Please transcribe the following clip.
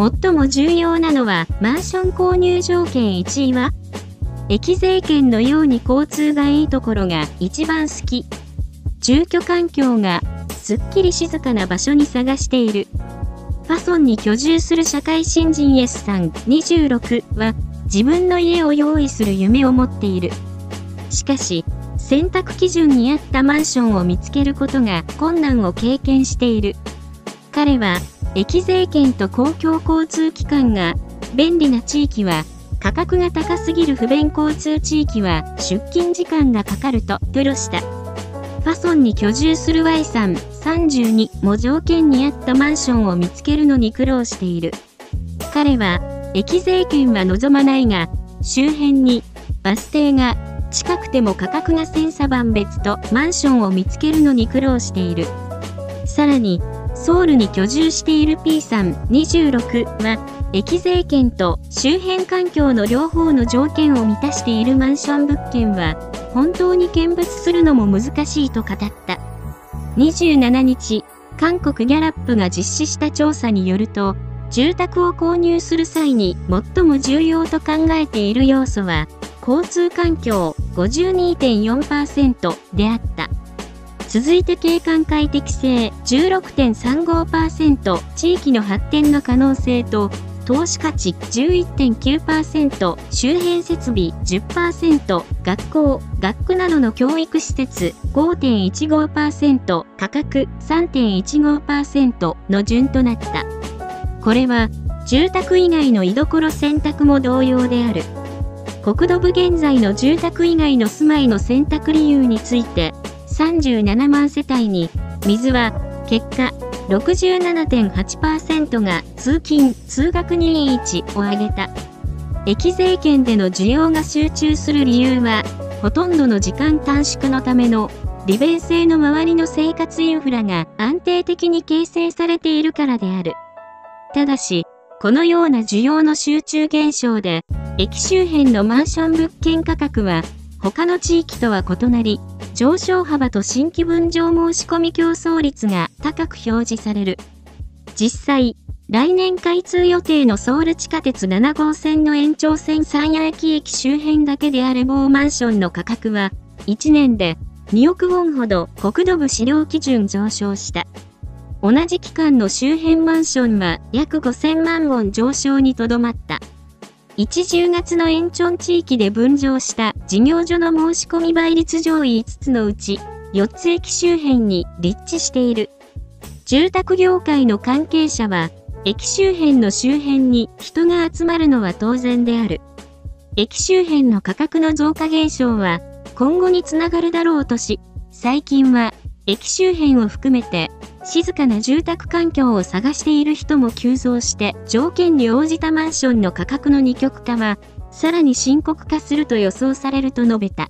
最も重要なのはマンション購入条件1位は駅税圏のように交通がいいところが一番好き。住居環境がすっきり静かな場所に探している。ファソンに居住する社会新人 S さん26は自分の家を用意する夢を持っている。しかし、選択基準に合ったマンションを見つけることが困難を経験している。彼は、駅税券と公共交通機関が便利な地域は価格が高すぎる不便交通地域は出勤時間がかかるとプロした。ファソンに居住する Y さん32も条件に合ったマンションを見つけるのに苦労している。彼は、駅税券は望まないが、周辺にバス停が近くても価格が千差万別とマンションを見つけるのに苦労している。さらに、ソウルに居住している P さん26は、駅税権と周辺環境の両方の条件を満たしているマンション物件は、本当に見物するのも難しいと語った。27日、韓国ギャラップが実施した調査によると、住宅を購入する際に最も重要と考えている要素は、交通環境52.4%であった。続いて景観快適性16.35%、地域の発展の可能性と投資価値11.9%、周辺設備10%、学校、学区などの教育施設5.15%、価格3.15%の順となった。これは、住宅以外の居所選択も同様である。国土部現在の住宅以外の住まいの選択理由について、37万世帯に、水は、結果、67.8%が通勤・通学に位を挙げた。駅税圏での需要が集中する理由は、ほとんどの時間短縮のための利便性の周りの生活インフラが安定的に形成されているからである。ただし、このような需要の集中現象で、駅周辺のマンション物件価格は他の地域とは異なり、上昇幅と新規分譲申し込み競争率が高く表示される。実際、来年開通予定のソウル地下鉄7号線の延長線山谷駅駅周辺だけである某マンションの価格は、1年で2億ウォンほど国土部資料基準上昇した。同じ期間の周辺マンションは約5000万ウォン上昇にとどまった。1、10月の延長地域で分譲した事業所の申し込み倍率上位5つのうち、4つ駅周辺に立地している。住宅業界の関係者は、駅周辺の周辺に人が集まるのは当然である。駅周辺の価格の増加現象は、今後につながるだろうとし、最近は、駅周辺を含めて静かな住宅環境を探している人も急増して条件に応じたマンションの価格の二極化はさらに深刻化すると予想されると述べた。